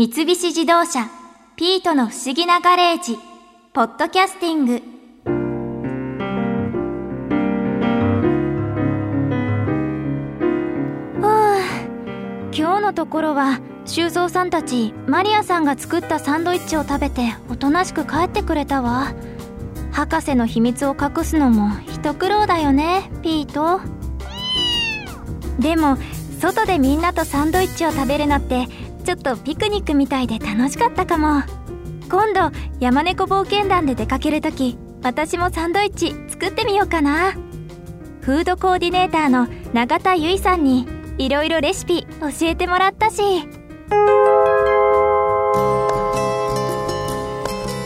三菱自動車ピートの不思議なガレージポッドキャスティング。今日のところは修造さんたちマリアさんが作ったサンドイッチを食べておとなしく帰ってくれたわ。博士の秘密を隠すのも一苦労だよねピート。でも外でみんなとサンドイッチを食べるのってちょっとピクニックみたいで楽しかったかも。今度山猫冒険団で出かける時私もサンドイッチ作ってみようかな。フードコーディネーターの永田由衣さんにいろいろレシピ教えてもらったし。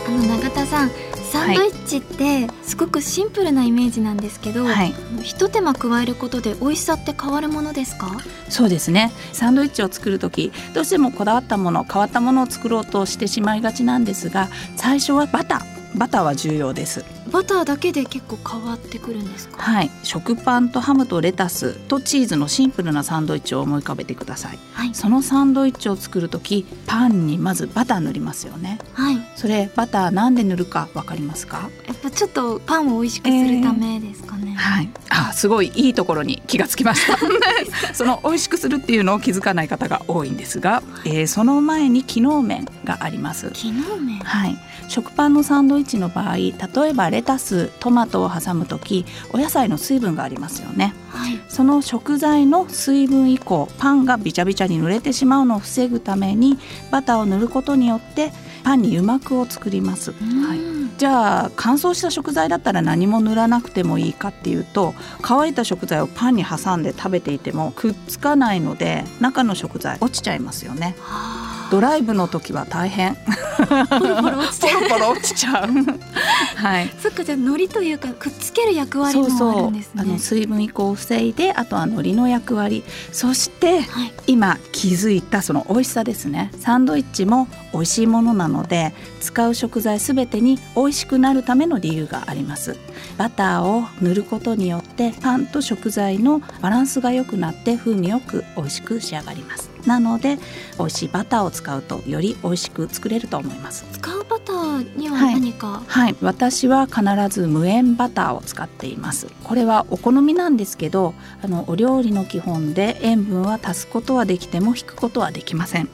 あの永田さんサンドイッチってすごくシンプルなイメージなんですけど、はい、ひと手間加えることで美味しさって変わるものですか？そうですね。サンドイッチを作る時どうしてもこだわったもの変わったものを作ろうとしてしまいがちなんですが最初はバター。バターは重要ですバターだけで結構変わってくるんですか？はい。食パンとハムとレタスとチーズのシンプルなサンドイッチを思い浮かべてください、はい、そのサンドイッチを作る時パンにまずバター塗りますよね。はい。それバターなんで塗るかわかりますか？やっぱちょっとパンを美味しくするためですか？ね、えー、はい。あすごいいいところに気がつきました。その美味しくするっていうのを気づかない方が多いんですが、えー、その前に機能面があります。機能面はい。食パンのサンドイッチの場合例えばレタストマトを挟む時お野菜の水分がありますよね、はい、その食材の水分以降パンがびちゃびちゃに濡れてしまうのを防ぐためにバターを塗ることによってパンに油膜を作ります、はい、じゃあ乾燥した食材だったら何も塗らなくてもいいかっていうと乾いた食材をパンに挟んで食べていてもくっつかないので中の食材落ちちゃいますよね。はあドライブの時は大変。ポロポロ落ちちゃう。ポロポロ落ちちゃう。はい。そっかじゃあ海苔というかくっつける役割もあるんですね。あの水分移行を防いであとは海苔の役割。そして、はい、今気づいたその美味しさですね。サンドイッチも美味しいものなので使う食材すべてに美味しくなるための理由があります。バターを塗ることによってパンと食材のバランスが良くなって風味よく美味しく仕上がりますなので美味しいバターを使うとより美味しく作れると思います。使うバターには何か、はい、はい、私は必ず無塩バターを使っています。これはお好みなんですけどあのお料理の基本で塩分は足すことはできても引くことはできません。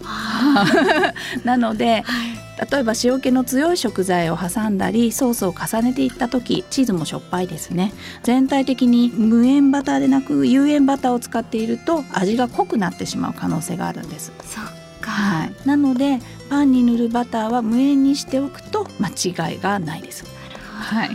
なので、はい例えば塩気の強い食材を挟んだりソースを重ねていった時チーズもしょっぱいですね。全体的に無塩バターでなく有塩バターを使っていると味が濃くなってしまう可能性があるんです。そっか、はい、なのでパンに塗るバターは無塩にしておくと間違いがないです。はい、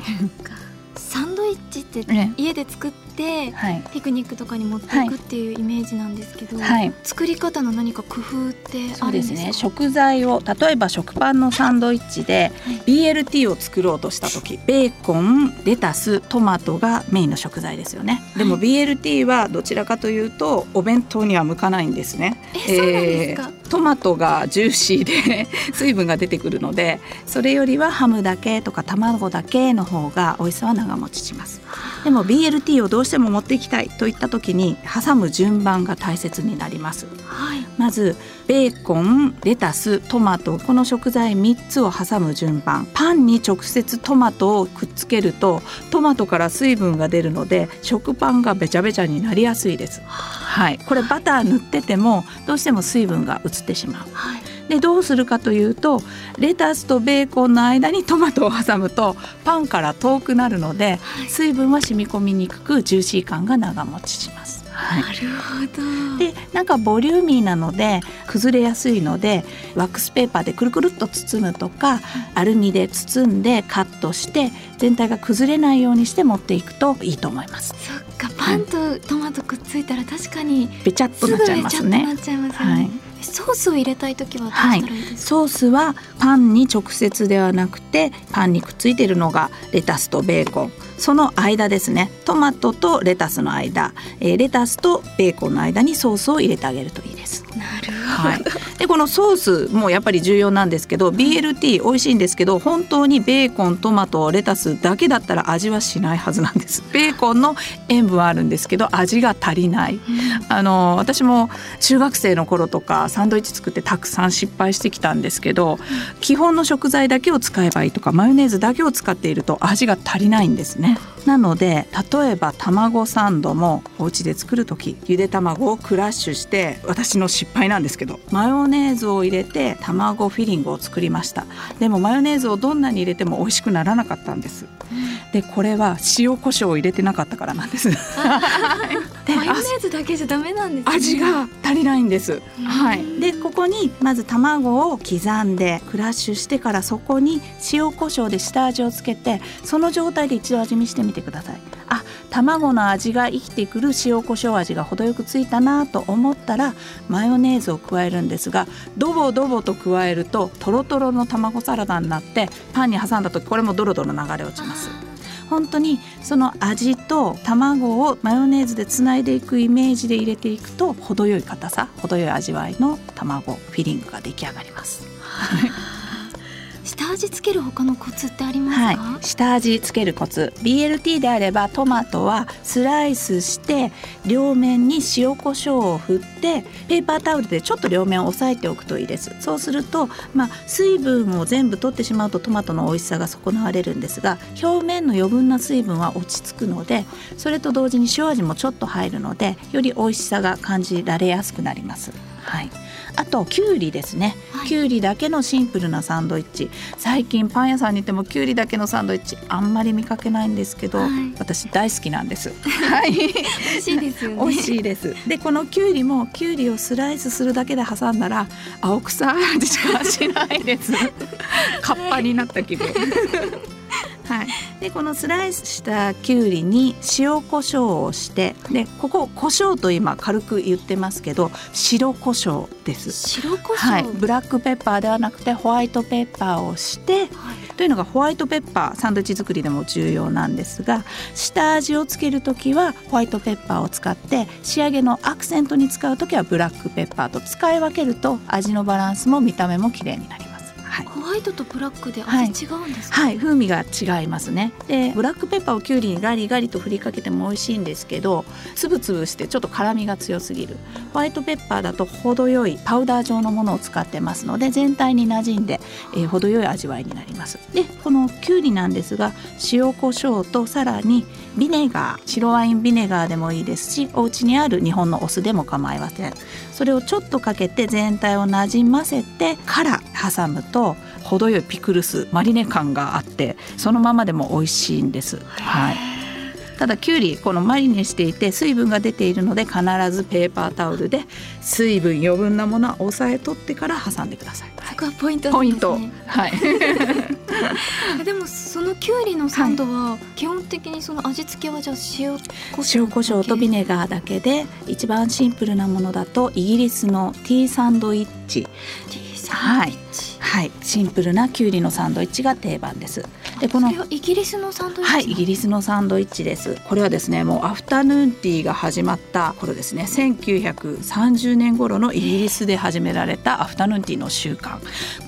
サンドイッチって家で作ってて、はい、ピクニックとかに持っていくっていうイメージなんですけど、はい、作り方の何か工夫ってあるんですか？ね。食材を例えば食パンのサンドイッチで BLT を作ろうとした時ベーコンレタストマトがメインの食材ですよね。でも BLT はどちらかというとお弁当には向かないんですね。えー、トマトがジューシーで 水分が出てくるのでそれよりはハムだけとか卵だけの方が美味しさは長持ちします。でも BLT をどうしても持っていきたいといった時に挟む順番が大切になります、はい、まずベーコンレタストマトこの食材3つを挟む順番。パンに直接トマトをくっつけるとトマトから水分が出るので食パンがべちゃべちゃになりやすいです、はい、これバター塗っててもどうしても水分が移ってしまう、はい。でどうするかというとレタスとベーコンの間にトマトを挟むとパンから遠くなるので、水分は染み込みにくくジューシー感が長持ちします。はい、なるほど。でなんかボリューミーなので崩れやすいのでワックスペーパーでくるくるっと包むとか、アルミで包んでカットして全体が崩れないようにして持っていくといいと思います。そっかパンとトマトくっついたら確かにべちゃっとなっちゃいますね。すね。はい。ソースを入れたい時はどうしたらいいですか、はい、ソースはパンに直接ではなくてパンにくっついているのがレタスとベーコンその間ですね。トマトとレタスの間、えー、レタスとベーコンの間にソースを入れてあげるといいです。なるほど、はい、でこのソースもやっぱり重要なんですけど BLT 美味しいんですけど本当にベーコントマトレタスだけだったら味はしないはずなんです。ベーコンの塩分はあるんですけど味が足りない、うん、あの私も中学生の頃とかサンドイッチ作ってたくさん失敗してきたんですけど、うん、基本の食材だけを使えばいいとかマヨネーズだけを使っていると味が足りないんですねなので例えば卵サンドもお家で作る時ゆで卵をクラッシュして私の失敗なんですけどマヨネーズを入れて卵フィリングを作りました。でもマヨネーズをどんなに入れても美味しくならなかったんです。でこれは塩コショウを入れてなかったからなんです。マヨネーズだけじゃダメなんです、ね、味が足りないんです。はい。でここにまず卵を刻んでクラッシュしてからそこに塩コショウで下味をつけてその状態で一度味見してみてください。あ卵の味が生きてくる塩コショウ味が程よくついたなと思ったらマヨネーズを加えるんですがドボドボと加えるとトロトロの卵サラダになってパンに挟んだ時これもドロドロ流れ落ちます本当にその味と卵をマヨネーズでつないでいくイメージで入れていくと程よい硬さ程よい味わいの卵フィリングが出来上がります。下味つける他のコツってありますか、はい、下味つけるコツ。BLT であればトマトはスライスして両面に塩コショウを振ってペーパータオルでちょっと両面を押さえておくといいです。そうするとまあ、水分を全部取ってしまうとトマトの美味しさが損なわれるんですが表面の余分な水分は落ち着くのでそれと同時に塩味もちょっと入るのでより美味しさが感じられやすくなります。はい。あときゅうりですね、はい、きゅうりだけのシンプルなサンドイッチ。最近パン屋さんに行ってもきゅうりだけのサンドイッチあんまり見かけないんですけど、はい、私大好きなんです。はい。美味しいですよね。美味しいです。でこのきゅうりもきゅうりをスライスするだけで挟んだら青臭い味しかしないです。カッパになった気分はい、でこのスライスしたきゅうりに塩コショウをしてでここ胡椒と今軽く言ってますけど白胡椒です。白胡椒、はい、ブラックペッパーではなくてホワイトペッパーをして、はい、というのがホワイトペッパーサンドイッチ作りでも重要なんですが下味をつける時はホワイトペッパーを使って仕上げのアクセントに使う時はブラックペッパーと使い分けると味のバランスも見た目も綺麗になります。はい、ホワイトとブラックで味違うんですか、はい、はい、風味が違いますね。でブラックペッパーをきゅうりにガリガリと振りかけても美味しいんですけどつぶつぶしてちょっと辛みが強すぎる。ホワイトペッパーだと程よいパウダー状のものを使ってますので全体に馴染んで、えー、程よい味わいになります。でこのきゅうりなんですが塩コショウとさらにビネガー白ワインビネガーでもいいですしお家にある日本のお酢でも構いませんそれをちょっとかけて全体をなじませてから挟むと程よいピクルスマリネ感があってそのままでも美味しいんです。はいただきゅうりこのマリネしていて水分が出ているので必ずペーパータオルで水分余分なものは押さえ取ってから挟んでください。そこはポイント、ね、ポイント。はい。でもそのきゅうりのサンドは基本的にその味付けはじゃあ塩コシ塩コショウとビネガーだけで一番シンプルなものだとイギリスのティーサンドイッチ。ティーサンドイッチ。はいはい、シンプルなきゅうりのサンドイッチが定番です。でこのイギリスのサンドイッチはいイギリスのサンドイッチです。これはですねもうアフタヌーンティーが始まった頃ですね。1930年頃のイギリスで始められたアフタヌーンティーの習慣。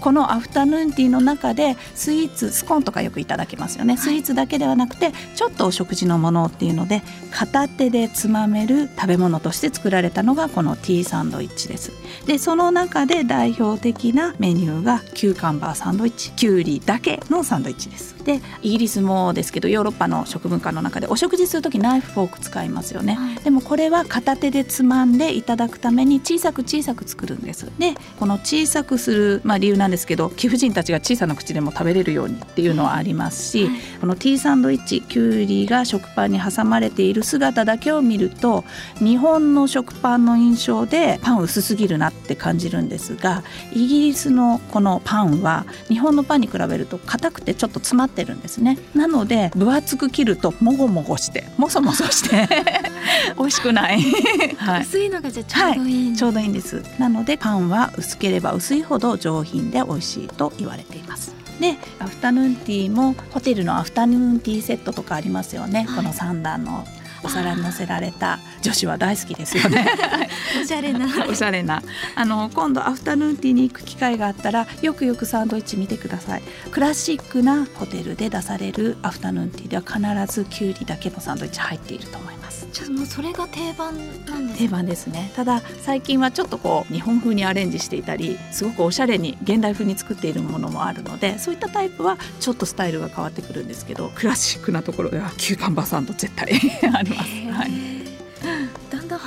このアフタヌーンティーの中でスイーツスコーンとかよくいただきますよね。スイーツだけではなくてちょっとお食事のものっていうので片手でつまめる食べ物として作られたのがこのティーサンドイッチです。でその中で代表的なメニューがキューカンバーサンドイッチ。きゅうりだけのサンドイッチですでイギリスもですけどヨーロッパの食文化の中でお食事する時ナイフフォーク使いますよね、はい、でもこれは片手でつまんでいただくために小さく小さく作るんです。でこの小さくする、まあ、理由なんですけど貴婦人たちが小さな口でも食べれるようにっていうのはありますし、はい、このティーサンドイッチきゅうりが食パンに挟まれている姿だけを見ると日本の食パンの印象でパン薄すぎるなって感じるんですがイギリスのこのパンは日本のパンに比べると硬くてちょっと詰まってるんですね。なので分厚く切るともごもごしてもそもそして 美味しくない。はい、薄いのがじゃちょうどいい、はい、ちょうどいいんです。なのでパンは薄ければ薄いほど上品で美味しいと言われています。でアフタヌーンティーもホテルのアフタヌーンティーセットとかありますよね、はい、この3段のお皿に乗せられた女子は大好きですよね。おしゃれな。おしゃれな。あの今度アフタヌーンティーに行く機会があったらよくよくサンドイッチ見てください。クラシックなホテルで出されるアフタヌーンティーでは必ずきゅうりだけのサンドイッチ入っていると思いますじゃもうそれが定番なんです定番ですね。ただ最近はちょっとこう日本風にアレンジしていたりすごくおしゃれに現代風に作っているものもあるのでそういったタイプはちょっとスタイルが変わってくるんですけどクラシックなところではキューカンバーサンド絶対 あります、はい。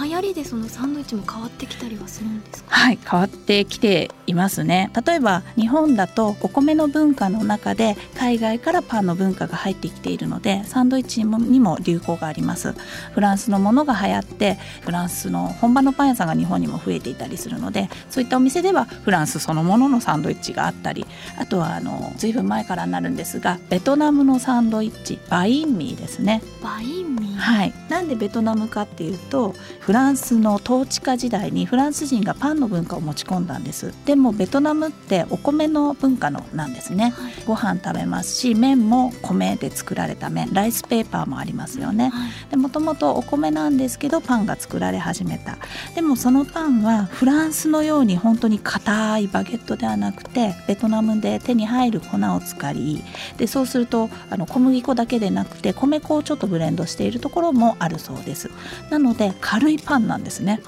流行りでそのサンドイッチも変わってきたりはするんですか？はい変わってきていますね。例えば日本だとお米の文化の中で海外からパンの文化が入ってきているのでサンドイッチにも流行があります。フランスのものが流行ってフランスの本場のパン屋さんが日本にも増えていたりするのでそういったお店ではフランスそのもののサンドイッチがあったりあとはあの随分前からなるんですがベトナムのサンドイッチバインミーですね。バインミー？はい。なんでベトナムかっていうとフランスの統治下時代にフランス人がパンの文化を持ち込んだんです。でもベトナムってお米の文化のなんですね、はい、ご飯食べますし麺も米で作られた麺。ライスペーパーもありますよね、でもともとお米なんですけどパンが作られ始めた。でもそのパンはフランスのように本当に硬いバゲットではなくてベトナムで手に入る粉を使いでそうするとあの小麦粉だけでなくて米粉をちょっとブレンドしているところもあるそうです。なので軽いパンなんですね。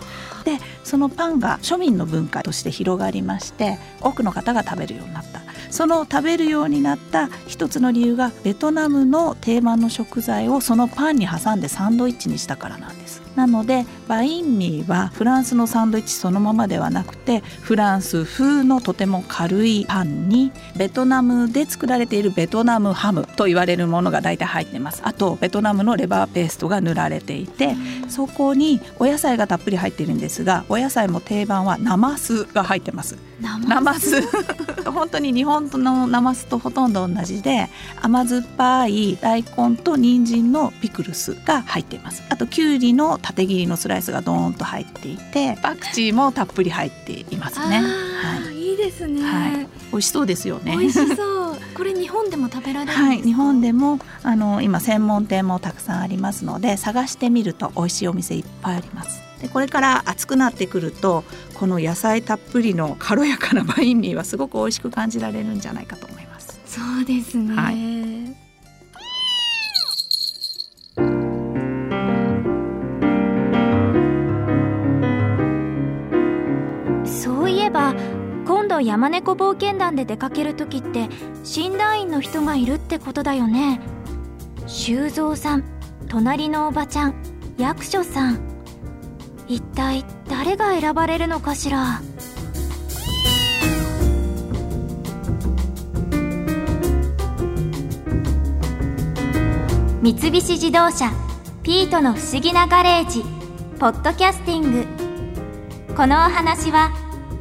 でそのパンが庶民の文化として広がりまして多くの方が食べるようになった。その食べるようになった一つの理由がベトナムの定番の食材をそのパンに挟んでサンドイッチにしたからなんです。なのでバインミーはフランスのサンドイッチそのままではなくてフランス風のとても軽いパンにベトナムで作られているベトナムハムと言われるものが大体入ってます。あとベトナムのレバーペーストが塗られていてそこにお野菜がたっぷり入っているんですがお野菜も定番はナマスが入ってます。ナマス？本当に日本のナマスとほとんど同じで甘酸っぱい大根と人参のピクルスが入っています。あときゅうりの縦切りのスライスがドーンと入っていてパクチーもたっぷり入っていますね。はい、いいですね、はい、美味しそうですよね。美味しそう。これ日本でも食べられるはい、日本でもあの今専門店もたくさんありますので探してみると美味しいお店いっぱいあります。でこれから暑くなってくるとこの野菜たっぷりの軽やかなバインミーはすごく美味しく感じられるんじゃないかと思います。そうですね。はい山猫冒険団で出かける時って診断員の人がいるってことだよね。修造さん隣のおばちゃん役所さん。一体誰が選ばれるのかしら？三菱自動車ピートの不思議なガレージポッドキャスティング。このお話は